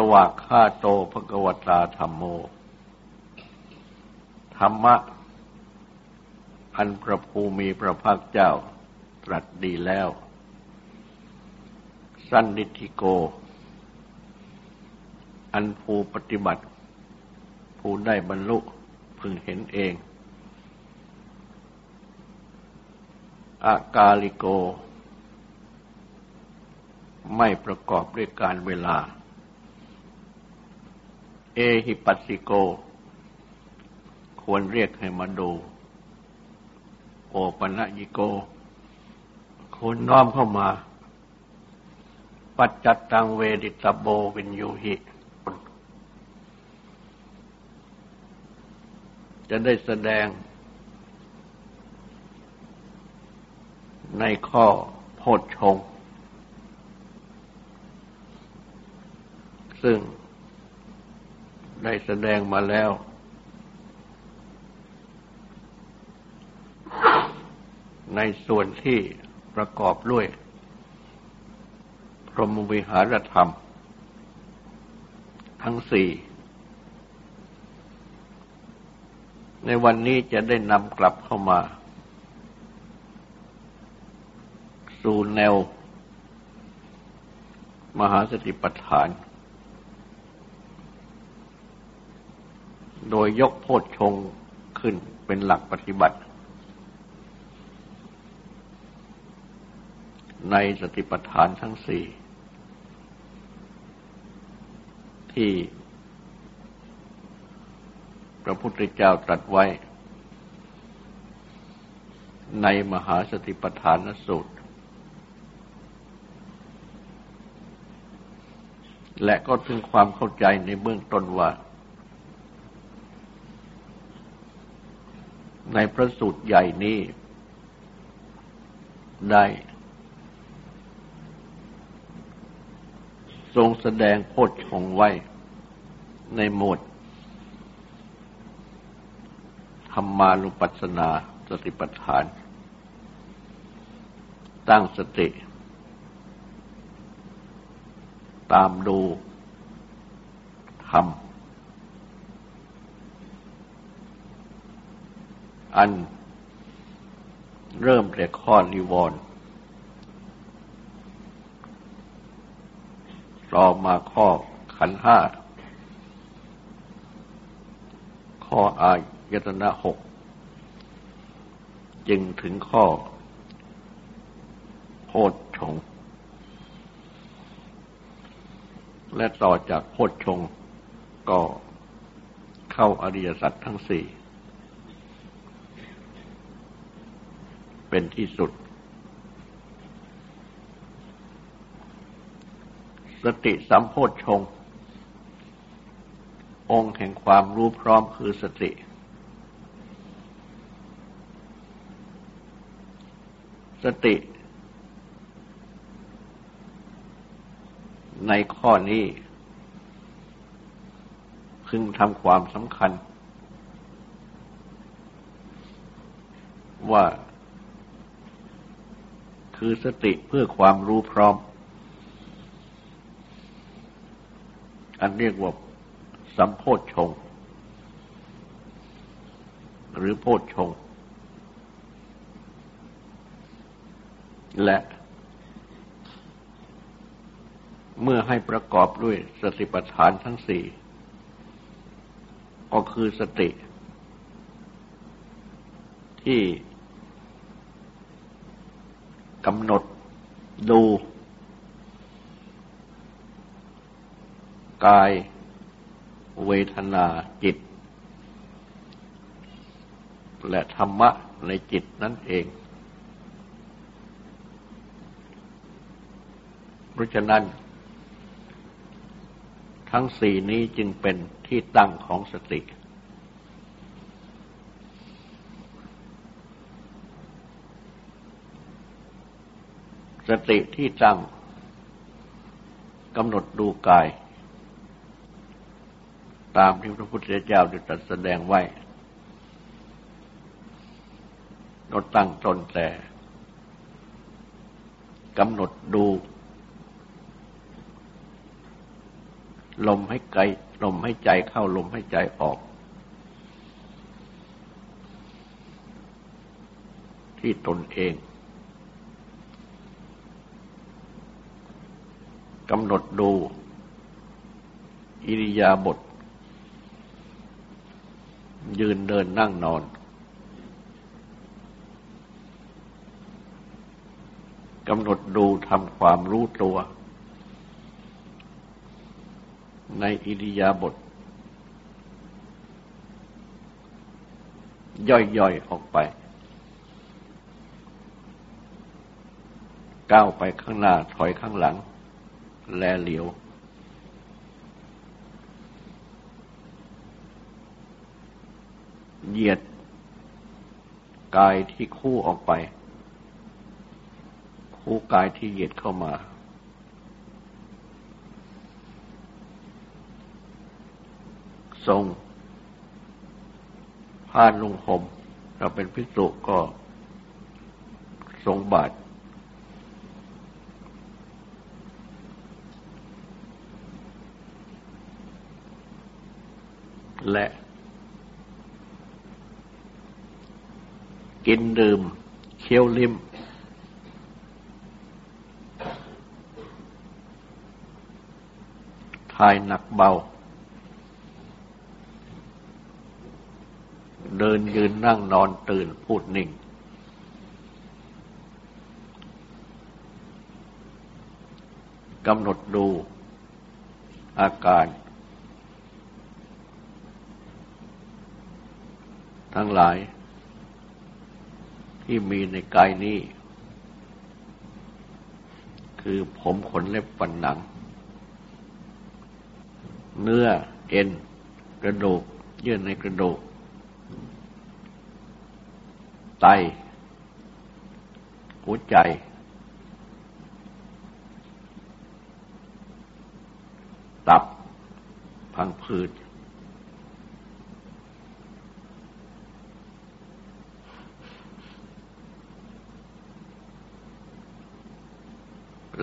สวากขาโตภกวตาธรรมโม ธรรมะ อันพระภูมิพระภาคเจ้าตรัสดีแล้ว สันนิธิโก อันภูปฏิบัติ ผู้ได้บรรลุพึงเห็นเอง อากาลิโก ไม่ประกอบด้วยการเวลา เอหิปัสสิโก ควรเรียกให้มาดู โอปัญญิโก ควรน้อมเข้ามา ปัจจัตตังเวดิตโบวินยูหิ จะได้แสดง ในข้อโพชฌงซึ่ง ได้แสดงมาแล้ว ในส่วนที่ประกอบด้วย พรหมวิหารธรรม ทั้งสี่ ในวันนี้จะได้นำกลับเข้ามา สู่แนว มหาสติปัฏฐาน โดยยกโพชฌงขึ้นเป็นหลักปฏิบัติ ในสติปัฏฐานทั้งสี่ ที่พระพุทธเจ้าตรัสไว้ ในมหาสติปัฏฐานสูตร และก็ถึงความเข้าใจในเบื้องต้นว่า ในพระสูตรใหญ่นี้ ได้ ทรงแสดงโพชงไว้ ในหมวดธรรมานุปัสสนาสติปัฏฐาน ตั้งสติ ตามดูธรรม อันเริ่มแต่ข้อนิวรณ์ต่อมาข้อขันห้า ข้ออายตนะหก จึงถึงข้อโพชฌงและต่อจากโพชฌงก็เข้าอริยสัจทั้งสี่ เป็นที่สุด สติสัมโพธชงองค์แห่งความรู้พร้อมคือสติ สติ ในข้อนี้ พึงทำความสำคัญ ว่า คือสติเพื่อความรู้พร้อม อันเรียกว่าสัมโพธชงหรือโพธชงและเมื่อให้ประกอบด้วยสติปัฏฐานทั้งสี่ ก็คือสติ ที่ กำหนดดู กาย เวทนาจิต และธรรมะในจิตนั่นเอง เพราะฉะนั้น ทั้งสี่นี้จึงเป็นที่ตั้งของสติ สติที่ตั้งกำหนดดูกาย ตามที่พระพุทธเจ้าได้ตรัสแสดงไว้เราตั้งตนแต่กำหนดดู ลมให้ไกลลมให้ใจเข้าลมให้ใจออก ที่ตนเอง กำหนดดู อิริยาบถยืนเดินนั่งนอนกำหนดดูทำความรู้ตัว ในอิริยาบถย่อยๆออกไป ก้าวไปข้างหน้าถอยข้างหลัง แลเหลียว เหยียด กายที่คู่ออกไป คู่กายที่เหยียดเข้ามา ทรงผ้าลุงห่มเราเป็นพิสุก็ทรงบาท และ กินดื่มเคี้ยวลิ้ม ทายหนักเบา เดินยืนนั่งนอนตื่นพูดนิ่งกำหนดดูอาการ ทั้งหลาย ที่มีในกายนี้ คือผมขนเล็บฟันหนัง เนื้อเอ็น กระดูก เยื่อในกระดูก ไต หัวใจ ตับพังผืด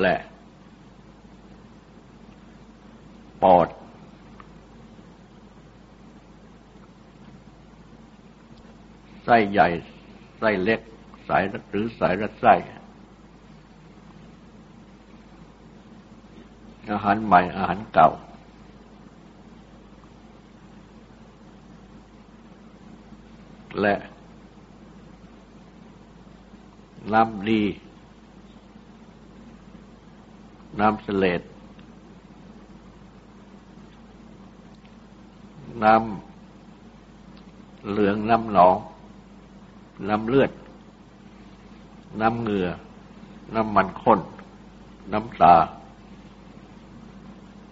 และปอด ไส้ใหญ่ ไส้เล็ก สายหรือสายรัดไส้ อาหารใหม่อาหารเก่า และน้ำดี น้ำเสลดน้ำเหลืองน้ำหนอง น้ำเลือด น้ำเหงื่อ น้ำมันข้น น้ำตา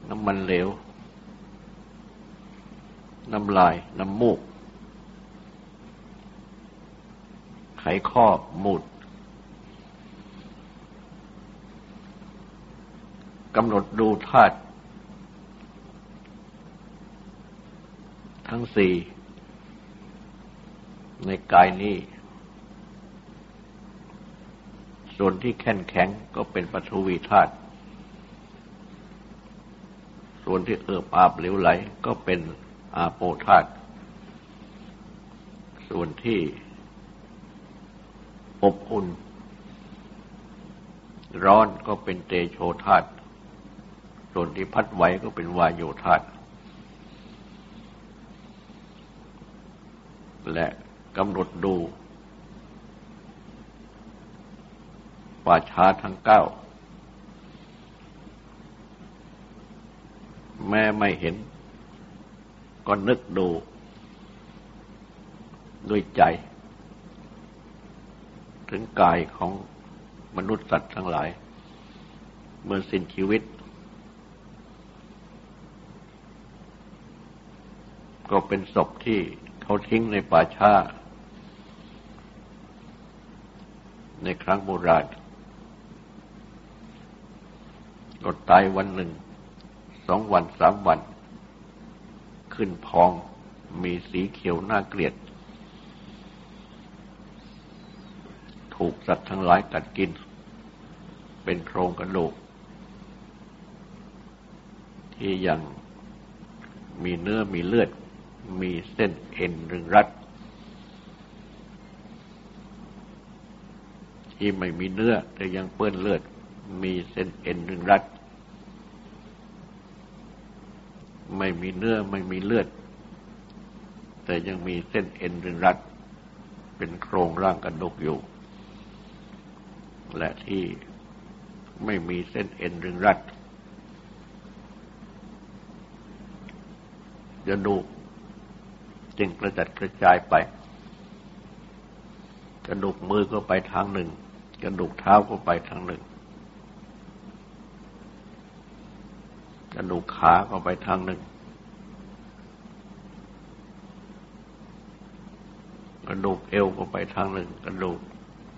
น้ำมันเหลว น้ำลาย น้ำมูก ไขข้อมูด กำหนดดูธาตุทั้งสี่ในกายนี้ ส่วนที่แข็งแข็งก็เป็นปฐวีธาตุส่วนที่เอิบอาบเหลวไหล ก็เป็นอาโปธาตุส่วนที่อบอุ่น ร้อนก็เป็นเตโชธาตุ ส่วนที่พัดไหวก็เป็นวายโยธาและกำหนดดู ป่าช้าทั้งเก้า แม่ไม่เห็น ก็นึกดูด้วยใจ ถึงกายของมนุษย์สัตว์ทั้งหลาย เมื่อสิ้นชีวิต ก็เป็นศพที่เขาทิ้งในป่าช้า ในครั้งโบราณกดตายวันหนึ่ง สองวันสามวัน ขึ้นพองมีสีเขียวน่าเกลียด ถูกสัตว์ทั้งหลายกัดกิน เป็นโครงกระดูก ที่ยังมีเนื้อมีเลือด มีเส้นเอ็นรึงรัด ที่ไม่มีเนื้อแต่ยังเปื้อนเลือด มีเส้นเอ็นรึงรัด ไม่มีเนื้อไม่มีเลือด แต่ยังมีเส้นเอ็นรึงรัด เป็นโครงร่างกระดูกอยู่ และที่ไม่มีเส้นเอ็นรึงรัดกระดูก จึงกระจัดกระจายไป กระดูกมือก็ไปทางหนึ่ง กระดูกเท้าก็ไปทางหนึ่ง กระดูกขาก็ไปทางหนึ่ง กระดูกเอวก็ไปทางหนึ่ง กระดูก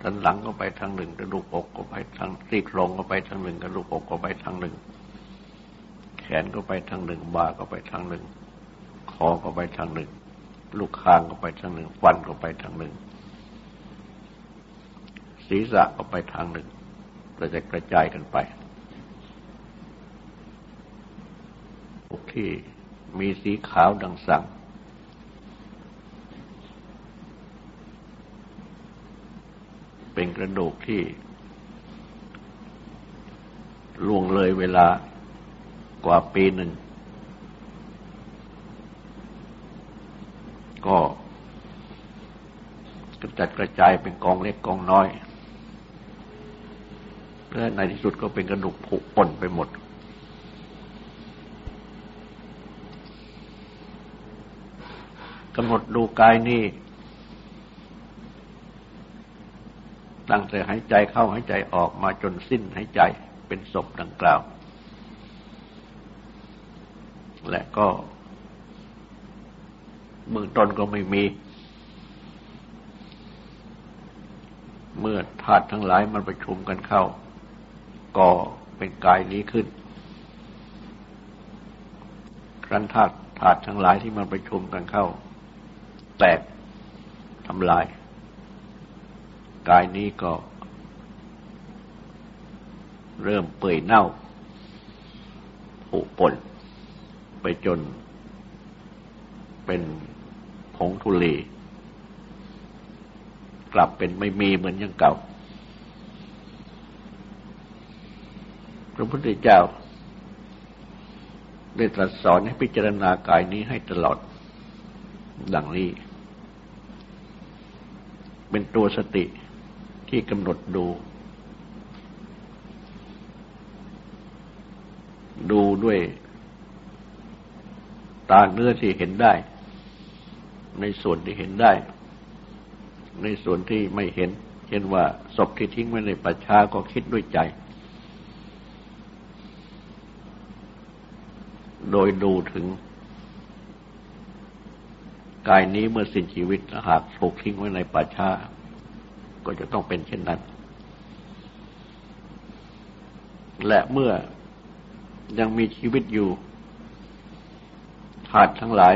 ทันหลังก็ไปทางหนึ่ง กระดูกอกก็ไปทางซี่โครงก็ไปทางหนึ่ง กระดูกอกก็ไปทางหนึ่ง แขนก็ไปทางหนึ่งบ่าก็ไปทางหนึ่งคอก็ไปทางหนึ่ง ลูกคางก็ไปทางหนึ่ง ฟันก็ไปทางหนึ่ง ศีรษะก็ไปทางหนึ่งกระจายกระจายกันไปที่มีสีขาวดังสัง เป็นกระดูกที่ล่วงเลยเวลากว่าปีหนึ่ง ก็กระ จัดกระจายเป็นกองเล็กกองน้อยและในที่สุดก็เป็นกระดูกผุป่นไปหมด กำหนดดูกายนี้ตั้งแต่หายใจเข้าหายใจออกมาจนสิ้นหายใจเป็นศพดังกล่าว และก็มือต้นก็ไม่มี เมื่อธาตุทั้งหลายมันประชุมกันเข้า ก็เป็นกายนี้ขึ้น ครั้นธาตุธาตุทั้งหลายที่มันประชุมกันเข้า แตกทำลาย กายนี้ก็ เริ่มเปื่อยเน่าผุป่นไปจน เป็นผงทุลี กลับเป็นไม่มีเหมือนอย่างเก่า พระพุทธเจ้า ได้ตรัสสอนให้พิจารณากายนี้ให้ตลอด ดังนี้ เป็นตัวสติที่กำหนดดู ดูด้วยตาเนื้อที่เห็นได้ ในส่วนที่เห็นได้ ในส่วนที่ไม่เห็น เช่นว่าศพที่ทิ้งไว้ในป่าช้าก็คิดด้วยใจ โดยดูถึง กายนี้เมื่อสิ้นชีวิตหากถูกทิ้งไว้ในป่าช้า ก็จะต้องเป็นเช่นนั้น และเมื่อยังมีชีวิตอยู่ธาตุทั้งหลาย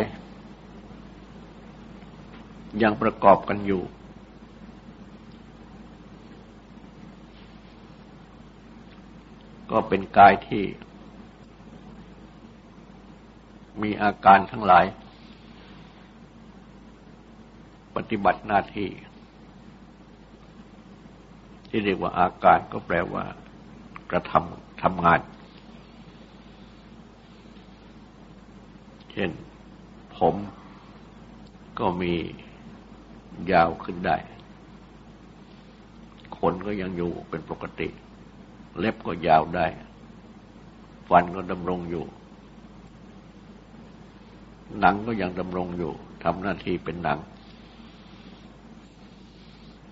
ยังประกอบกันอยู่ ก็เป็นกายที่มีอาการทั้งหลาย ปฏิบัติหน้าที่ ที่เรียกว่าอาการก็แปลว่า กระทำทำงาน เช่น ผมก็มียาวขึ้นได้ ขนก็ยังอยู่เป็นปกติ เล็บก็ยาวได้ ฟันก็ดำรงอยู่ หนังก็ยังดำรงอยู่ทำหน้าที่เป็นหนัง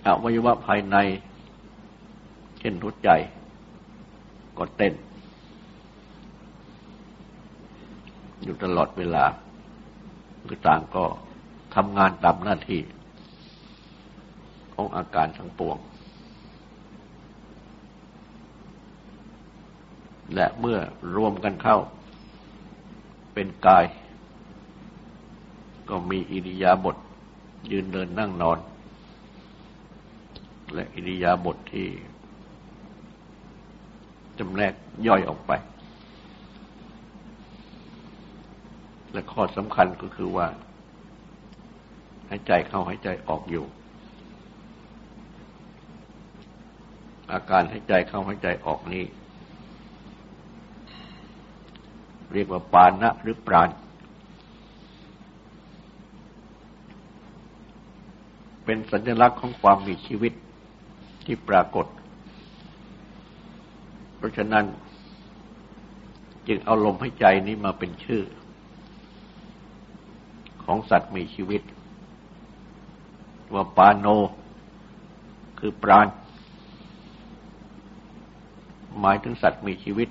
อวัยวะภายใน เช่นหัวใจ ก็เต้น อยู่ตลอดเวลา คือต่างก็ทำงานตามหน้าที่ ของอาการทั้งปวง และเมื่อรวมกันเข้า เป็นกาย ก็มีอิริยาบถยืนเดินนั่งนอน และอิริยาบถทที่จำแนกย่อยออกไป และข้อสำคัญก็คือว่าหายใจเข้าหายใจออกอยู่ อาการหายใจเข้าหายใจออกนี้ เรียกว่าปานะหรือปราณ เป็นสัญลักษณ์ของความมีชีวิตที่ปรากฏ เพราะฉะนั้น จึงเอาลมหายใจนี้มาเป็นชื่อ ของสัตว์มีชีวิต ว่าปาโน คือปราณหมายถึงสัตว์มีชีวิต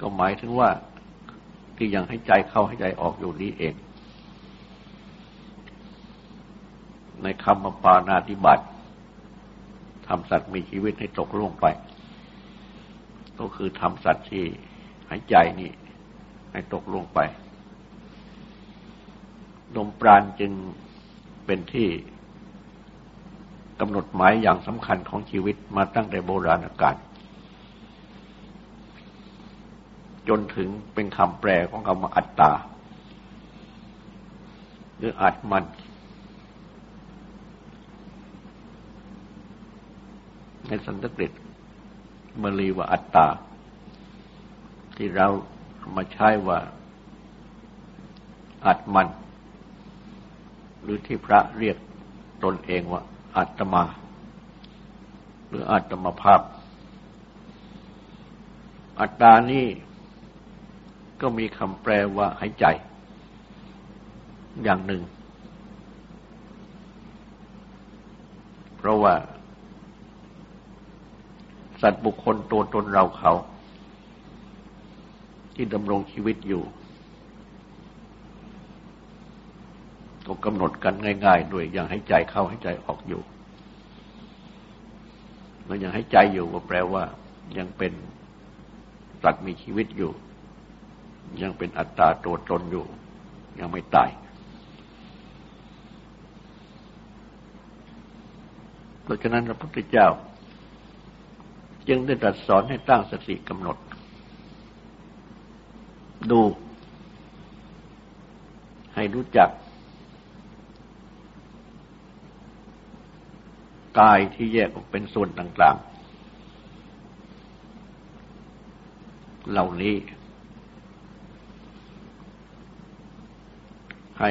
ก็หมายถึงว่าที่ยังให้ใจเข้าให้ใจออกอยู่นี้เอง ในคำปานาธิบัติทำสัตว์มีชีวิตให้ตกล่วงไป ก็คือทำสัตว์ที่หายใจนี่ ให้ตกล่วงไปลมปราณจึงเป็นที่กำหนดหมายอย่างสำคัญของชีวิตมาตั้งแต่โบราณกาล จนถึงเป็นคำแปลของคำว่าอัตตา หรืออัตมัน ในสันสกฤตมลีว่าอัตตา ที่เรามาใช้ว่าอัตมัน หรือที่พระเรียกตนเองว่าอาตมา หรืออาตมาภาพ อัตตานี่ ก็มีคำแปลว่าหายใจ อย่างหนึ่ง เพราะว่า สัตว์บุคคลตัวตนเราเขา ที่ดำรงชีวิตอยู่ก็กำหนดกันง่ายๆด้วยอย่างให้ใจเข้าให้ใจออกอยู่แล้วยังให้ใจอยู่ก็แปลว่า ยังเป็นสัตว์มีชีวิตอยู่ ยังเป็นอัตตาตัวตนอยู่ ยังไม่ตาย เพราะฉะนั้นพระพุทธเจ้า จึงได้ตรัสสอนให้ตั้งสติกำหนด ดู ให้รู้จัก กายที่แยกออกเป็นส่วนต่าง ๆ เหล่านี้ ให้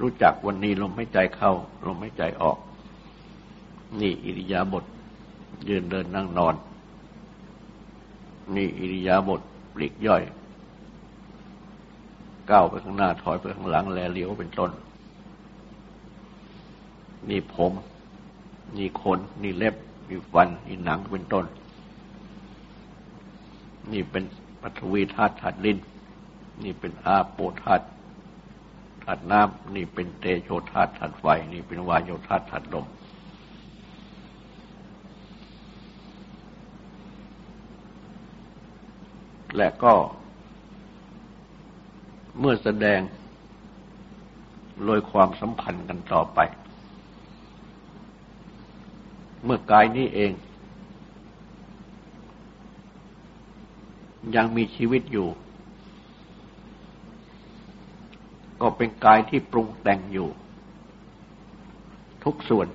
รู้จักวันนี้ลมหายใจเข้า ลมหายใจออก นี่อิริยาบถยืนเดินนั่งนอน นี่อิริยาบถปลีกย่อย ก้าวไปข้างหน้าถอยไปข้างหลังแลเลี้ยวเป็นต้น นี่ผม นี่ขนนี่เล็บ นี่ฟัน นี่หนังเป็นต้น นี่เป็นปัทวีธาตุธาตุดิน นี่เป็นอาโปธาตุาตุน้ำนี่เป็นเตโชธาตุธาตุไฟ นี่เป็นวายโยธาตุธาตุลมและก็ เมื่อแสดงโดยความสัมพันธ์กันต่อไป เมื่อกายนี้เอง ยังมีชีวิตอยู่ ก็เป็นกายที่ปรุงแต่งอยู่ ทุกส่วน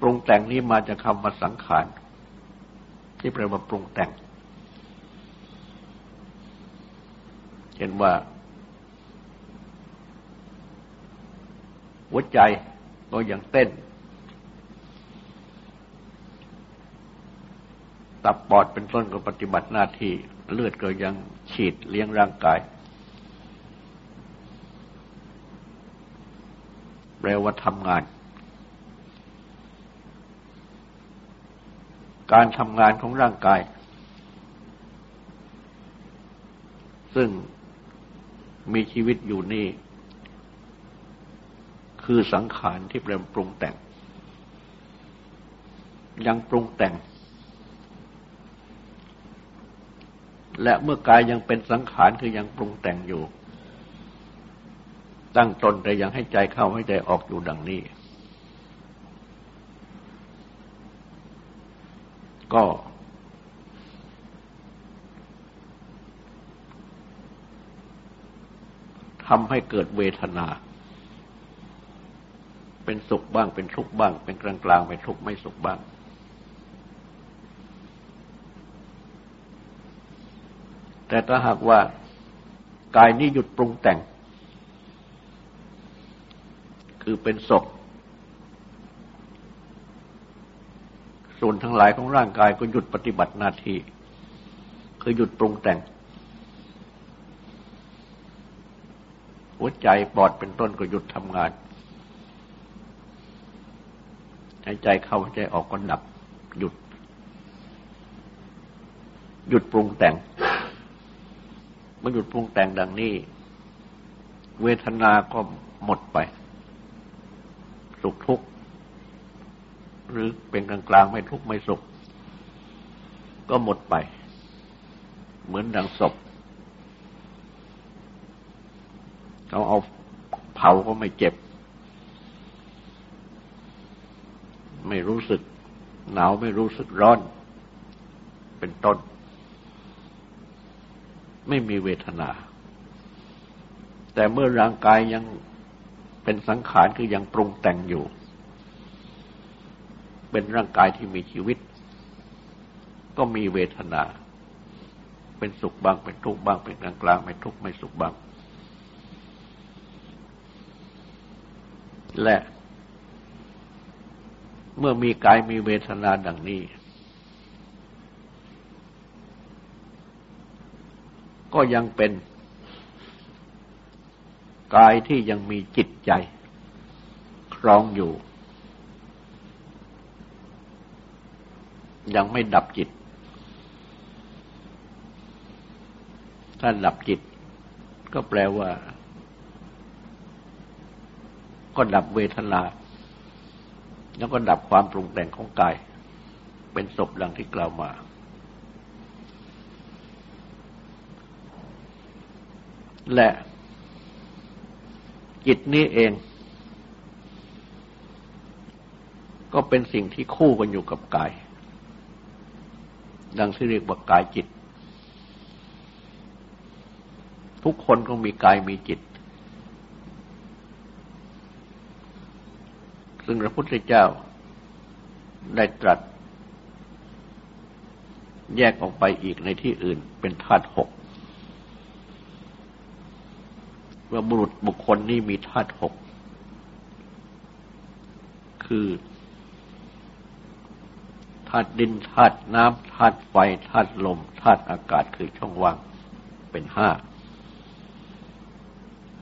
ปรุงแต่งนี้มาจากคำว่าสังขาร ที่แปลว่าปรุงแต่งช่นว่า หัวใจก็ยังเต้น ตับปอดเป็นต้นก็ปฏิบัติหน้าที่ เลือดก็ยังฉีดเลี้ยงร่างกาย แปลว่าทำงาน การทำงานของร่างกาย ซึ่งมีชีวิตอยู่นี่ คือสังขารที่เปลี่ยนปรุงแต่ง ยังปรุงแต่ง และเมื่อกายยังเป็นสังขารคือยังปรุงแต่งอยู่ ตั้งตนแต่ยังให้ใจเข้าให้ใจออกอยู่ดังนี้ ก็ ทำให้เกิดเวทนา เป็นสุขบ้างเป็นทุกข์บ้าง เป็นกลางกลางเป็นทุกข์ไม่สุขบ้าง แต่ถ้าหากว่ากายนี้หยุดปรุงแต่ง คือเป็นศพ ส่วนทั้งหลายของร่างกายก็หยุดปฏิบัติหน้าที่ คือหยุดปรุงแต่ง หัวใจปอดเป็นต้นก็หยุดทำงานหายใจเข้าหายใจออกก็ดับหยุด หยุดปรุงแต่ง มื่อหยุดปรุงแต่งดังนี้ เวทนาก็หมดไป สุขทุกข์ หรือเป็นกลางกลางไม่ทุกข์ไม่สุข ก็หมดไป เหมือนดังศพเขาเอาเผาก็ไม่เจ็บ ไม่รู้สึก หนาวไม่รู้สึกร้อน เป็นต้น ไม่มีเวทนา แต่เมื่อร่างกายยังเป็นสังขารคือยังปรุงแต่งอยู่ เป็นร่างกายที่มีชีวิต ก็มีเวทนา เป็นสุขบ้างเป็นทุกข์บ้างเป็นกลางกลางไม่ทุกข์ไม่สุขบ้าง และ เมื่อมีกายมีเวทนาดังนี้ ก็ยังเป็นกายที่ยังมีจิตใจ ครองอยู่ ยังไม่ดับจิต ถ้าดับจิต ก็แปลว่า ก็ดับเวทนา แล้วก็ดับความปรุงแต่งของกาย เป็นศพดังที่กล่าวมา และจิตนี้เอง ก็เป็นสิ่งที่คู่กันอยู่กับกาย ดังที่เรียกว่ากายจิต ทุกคนก็มีกายมีจิต ซึ่งพระพุทธเจ้าได้ตรัส แยกออกไปอีกในที่อื่นเป็นธาตุหก ว่าบุรุษบุคคลนี้มีธาตุหก คือธาตุดินธาตุน้ำธาตุไฟธาตุลมธาตุอากาศคือช่องว่างเป็นห้า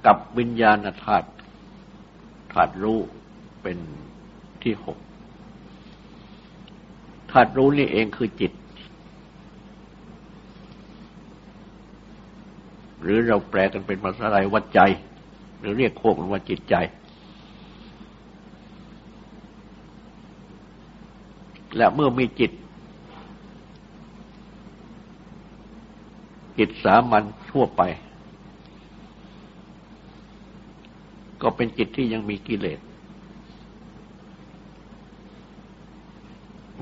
กับวิญญาณธาตุธาตุรู้เป็นที่หกธาตุรู้นี่เองคือจิต หรือเราแปลกันเป็นภาษาไทยว่าใจ หรือเรียกโคกว่าจิตใจ และเมื่อมีจิต จิตสามัญทั่วไป ก็เป็นจิตที่ยังมีกิเลส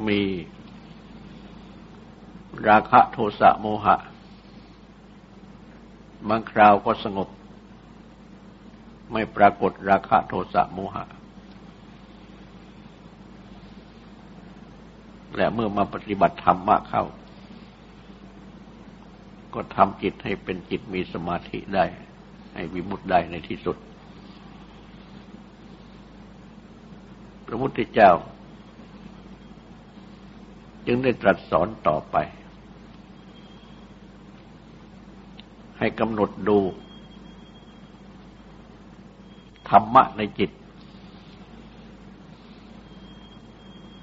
มีราคะโทสะโมหะ บางคราวก็สงบ ไม่ปรากฏราคะโทสะโมหะ และเมื่อมาปฏิบัติธรรมมากเข้า ก็ทำจิตให้เป็นจิตมีสมาธิได้ ให้วิมุตได้ในที่สุด พระพุทธเจ้า จึงได้ตรัสสอนต่อไป ให้กำหนดดู ธรรมะในจิต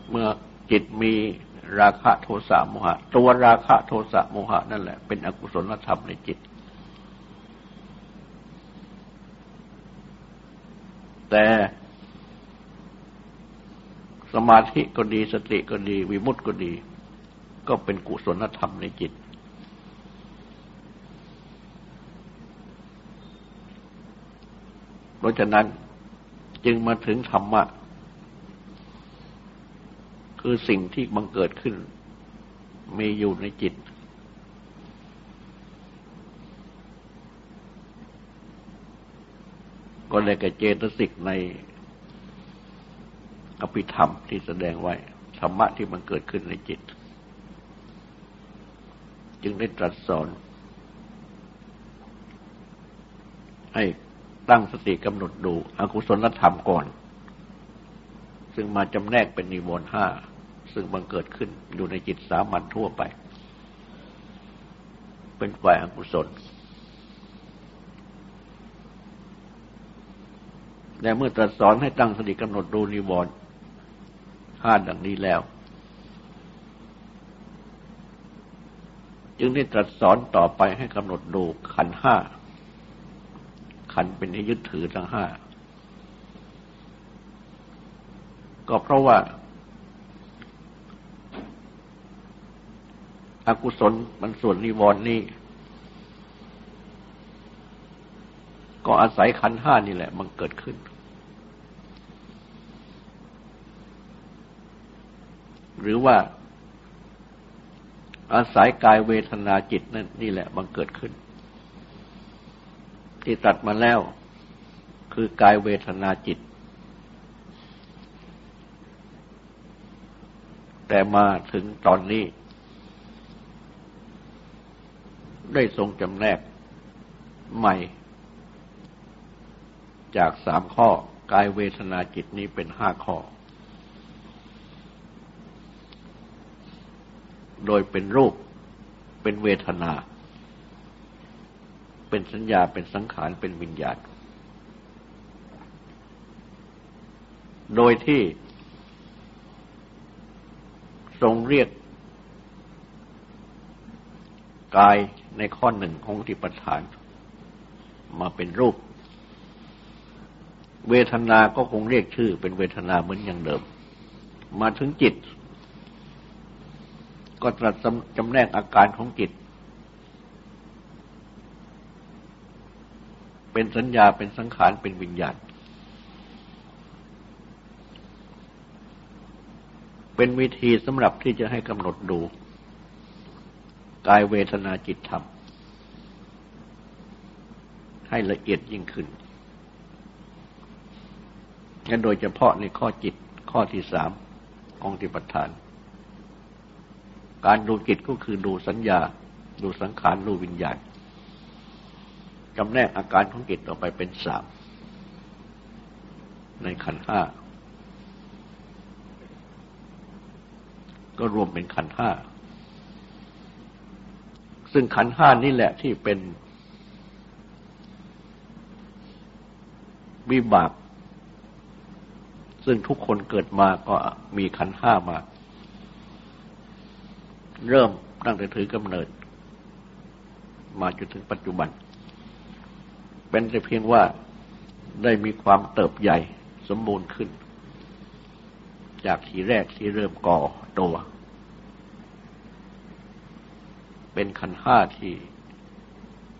เมื่อจิตมีราคะโทสะโมหะ ตัวราคะโทสะโมหะนั่นแหละเป็นอกุศลธรรมในจิต แต่สมาธิก็ดีสติก็ดี วิมุตติก็ดี ก็เป็นกุศลธรรมในจิต เพ ราะฉะนั้นจึงมาถึงธรรมะ คือสิ่งที่บังเกิดขึ้น มีอยู่ในจิต ก็เลยกับเจตสิกในอภิธรรมที่แสดงไว้ ธรรมะที่มันเกิดขึ้นในจิต จึงได้ตรัสสอน ให้ ตั้งสติกำหนดดูอกุศลธรรมก่อน ซึ่งมาจำแนกเป็นนิวรณ์ห้าซึ่งบังเกิดขึ้นอยู่ในจิตสามัญทั่วไป เป็นฝ่ายอกุศลแต่เมื่อตรัสสอนให้ตั้งสติกำหนดดูนิวรณ์ห้าดังนี้แล้ว จึงได้ตรัสสอนต่อไปให้กำหนดดูขันห้า ขันเป็นที่ยึดถือทั้งห้า ก็เพราะว่าอกุศลมันส่วนนิวรณ์นี่ก็อาศัยขันห้านี่แหละ มันเกิดขึ้น หรือว่าอาศัยกายเวทนาจิตนั่นนี่แหละ มันเกิดขึ้น ที่ตัดมาแล้ว คือกายเวทนาจิต แต่มาถึงตอนนี้ ได้ทรงจำแนกใหม่ จากสามข้อกายเวทนาจิตนี้เป็นห้าข้อ โดยเป็นรูปเป็นเวทนา เป็นสัญญาเป็นสังขารเป็นวิญญาณ โดยที่ ทรงเรียก กายในข้อหนึ่งของทิปฐาน มาเป็นรูป เวทนา ก็คงเรียกชื่อ เป็นเวทนาเหมือนอย่างเดิม มาถึงจิต ก็ตรัสจำแนกอาการของจิต เป็นสัญญาเป็นสังขารเป็นวิญญาณ เป็นวิธีสำหรับที่จะให้กำหนดดูกายเวทนาจิตธรรม ให้ละเอียดยิ่งขึ้นและโดยเฉพาะในข้อจิตข้อที่สามของติปทาน การดูจิตก็คือดูสัญญา ดูสังขาร ดูวิญญาณ จำแนกอาการของจิตออกไปเป็นสามในขันห้าก็รวมเป็นขันห้า ซึ่งขันห้านี่แหละที่เป็นวิบาก ซึ่งทุกคนเกิดมาก็มีขันห้ามา เริ่มตั้งแต่ถือกำเนิด มาจนถึงปัจจุบัน เป็นแต่เพียงว่าได้มีความเติบใหญ่สมบูรณ์ขึ้น จากทีแรกที่เริ่มก่อตัว เป็นขันห้าที่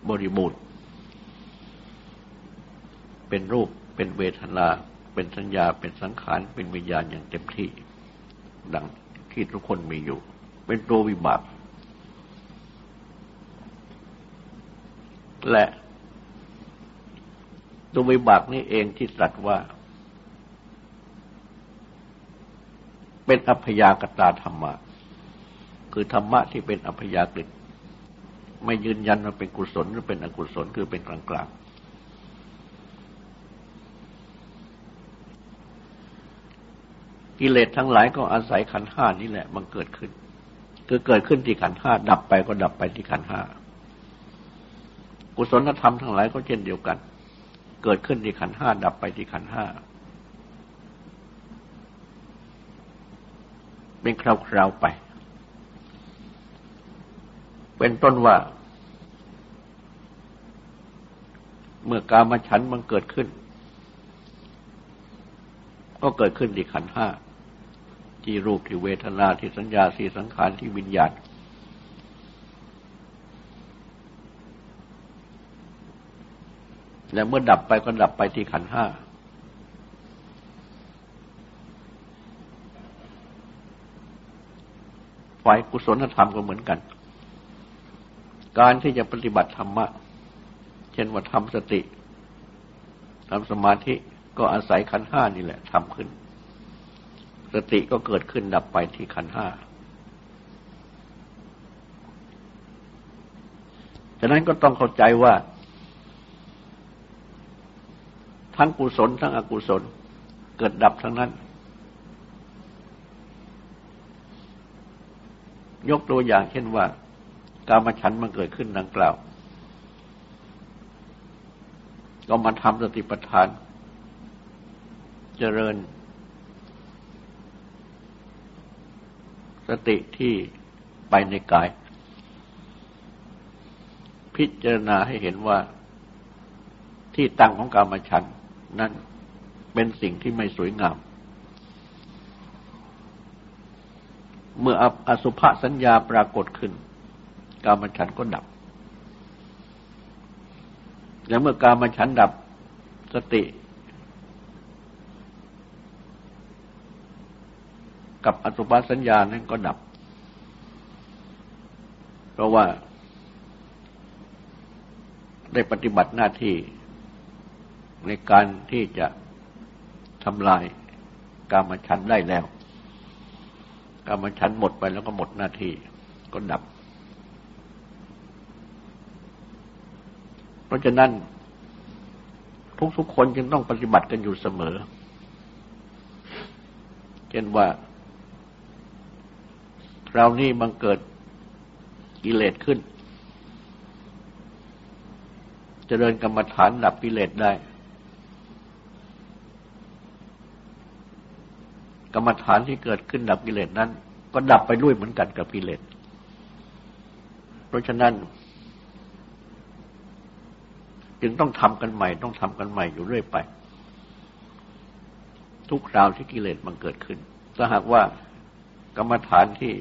บริบูรณ์ เป็นรูปเป็นเวทนา เป็นสัญญาเป็นสังขาร เป็นวิญญาณอย่างเต็มที่ ดังที่ทุกคนมีอยู่ เป็นตัววิบากและ ตัววิบากนี้เองที่ตรัสว่า เป็นอัพยากตาธรรมะ คือธรรมะที่เป็นอัพยากฤิไม่ยืนยันว่าเป็นกุศลหรือเป็นอกุศลคือเป็นกลางกลางกิเลสทั้งหลายก็อาศัยขันห้านี่แหละ มันเกิดขึ้น คือเกิดขึ้นที่ขันห้าดับไปก็ดับไปที่ขันห้ากุศลธรรมทั้งหลายก็เช่นเดียวกัน เกิดขึ้นที่ขันห้าดับไปที่ขันห้าเป็นคราวๆไป เป็นต้นว่า เมื่อกามฉันมันเกิดขึ้น ก็เกิดขึ้นที่ขันห้าที่รูปที่เวทนาที่สัญญาที่สังขารที่วิญญาณ และเมื่อดับไปก็ดับไปที่ขันห้า ฝ่ายกุศลธรรมก็เหมือนกัน การที่จะปฏิบัติธรรมะ เช่นว่าทำสติทำสมาธิก็อาศัยขันห้านี่แหละทำขึ้น สติก็เกิดขึ้นดับไปที่ขันห้าฉะนั้นก็ต้องเข้าใจว่า ทั้งกุศลทั้งอกุศล เกิดดับทั้งนั้น ยกตัวอย่างเช่นว่า การมาฉันมันเกิดขึ้นดังกล่าว ก็มาทำสติปัฏฐาน เจริญ สติที่ไปในกาย พิจารณาให้เห็นว่าที่ตั้งของการมฉัน นั้นเป็นสิ่งที่ไม่สวยงาม เมื่ออสุภสัญญาปรากฏขึ้น กามฉันก็ดับ และเมื่อกามฉันดับสติ กับอสุภสัญญานั้นก็ดับ เพราะว่าได้ปฏิบัติหน้าที่ ในการที่จะทำลายกามฉันได้แล้วกรรมฉันหมดไปแล้วก็หมดหน้าที่ก็ดับ เพราะฉะนั้น ทุกๆคนจึงต้องปฏิบัติกันอยู่เสมอ เช่นว่าเรานี่บังเกิดกิเลสขึ้นจเจริญกรรมฐานดับกิเลสได้ กรรมฐานที่เกิดขึ้นดับกิเลสนั้น ก็ดับไปด้วยเหมือนกันกับกิเลส เพราะฉะนั้น จึงต้องทำกันใหม่ ต้องทำกันใหม่อยู่เรื่อยไป ทุกคราวที่กิเลสมันเกิดขึ้น ถ้าหากว่ากรรมฐานที่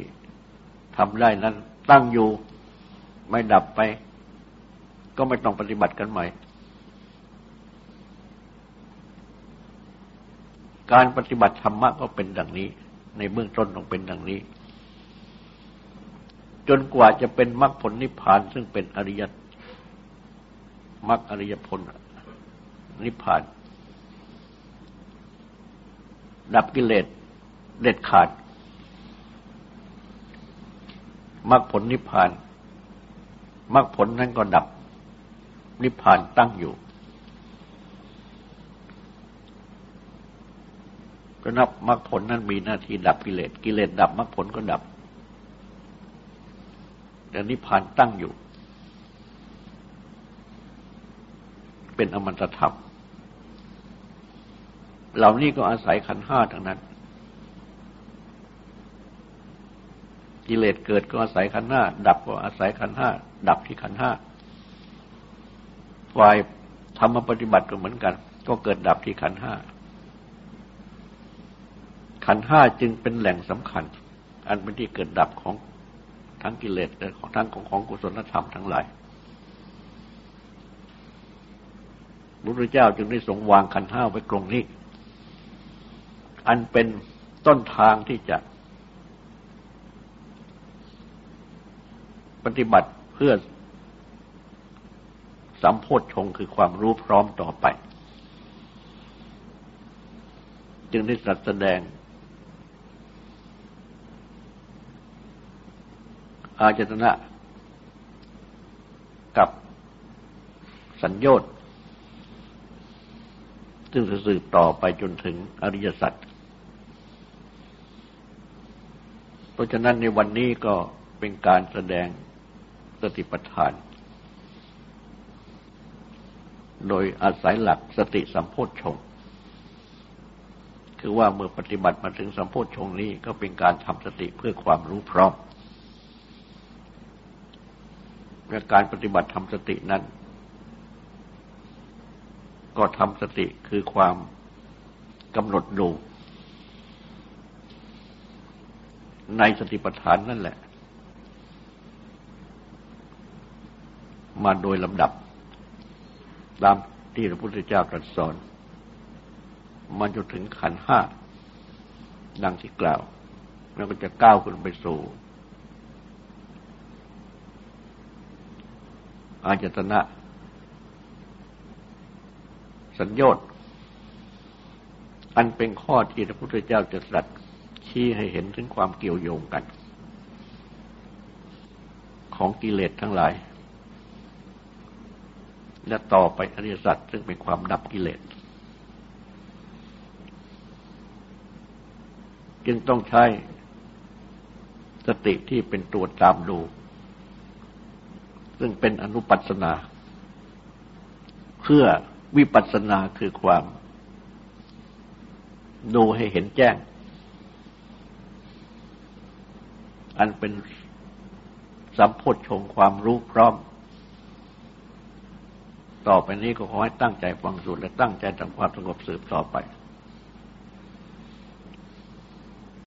ทำได้นั้น ตั้งอยู่ไม่ดับไป ก็ไม่ต้องปฏิบัติกันใหม่ การปฏิบัติธรรมะก็เป็นดังนี้ ในเบื้องต้นต้องเป็นดังนี้ จนกว่าจะเป็นมรรคผลนิพพานซึ่งเป็นอริยมรรคอริยผลนิพพาน ดับกิเลสเด็ดขาดมรรคผลนิพพานมรรคผลนั้นก็ดับนิพพานตั้งอยู่ ก็นับมรรคผลนั้นมีหน้าที่ดับกิเลสกิเลสดับมรรคผลก็ดับแต่นิพพานตั้งอยู่ เป็นอมตะธรรมเหล่านี้ก็อาศัยขันห้าทั้งนั้น กิเลสเกิดก็อาศัยขันห้า ดับก็อาศัยขันห้า ดับที่ขันห้าฝ่ายธรรมปฏิบัติก็เหมือนกัน ก็เกิดดับที่ขันห้า ขันห้าจึงเป็นแหล่งสำคัญ อันเป็นที่เกิดดับของทั้งกิเลสและของทั้งของของกุศลธรรมทั้งหลายพระพุทธเจ้าจึงได้ทรงวางขันห้าไว้ตรงนี้ อันเป็นต้นทางที่จะ ปฏิบัติเพื่อสัมโพธชงคือความรู้พร้อมต่อไป จึงได้ตรัสแสดง อาจตนะกับสัญญน์ซึ่งสืบต่อไปจนถึงอริยสัจเพราะฉะนั้นในวันนี้ก็เป็นการแสดงสติปัฏฐาน โดยอาศัยหลักสติสัมโพธชงคือว่าเมื่อปฏิบัติมาถึงสัมโพธชงนี้ก็เป็นการทำสติเพื่อความรู้พร้อม และการปฏิบัติทำสตินั้น ก็ทำสติคือความกำหนดดูในสติปัฏฐานนั่นแหละ มาโดยลำดับ ตามที่พระพุทธเจ้าตรัสสอน มันจนถึงขันห้าดังที่กล่าว แล้วก็จะก้าวขึ้นไปสู่ อาจตนะ สัญญต์อันเป็นข้อที่พระพุทธเจ้าจะตรัสชี้ให้เห็นถึงความเกี่ยวโยงกัน ของกิเลสทั้งหลาย และต่อไปอริยสัจซึ่งเป็นความดับกิเลส จึงต้องใช้สติที่เป็นตัวตามดู ซึ่งเป็นอนุปัสนา เพื่อวิปัสนาคือความ ดูให้เห็นแจ้ง อันเป็นสัมโพธชงความรู้พร้อม ต่อไปนี้ก็ขอให้ตั้งใจฟังสูตรและตั้งใจทำความสงบสืบต่อไป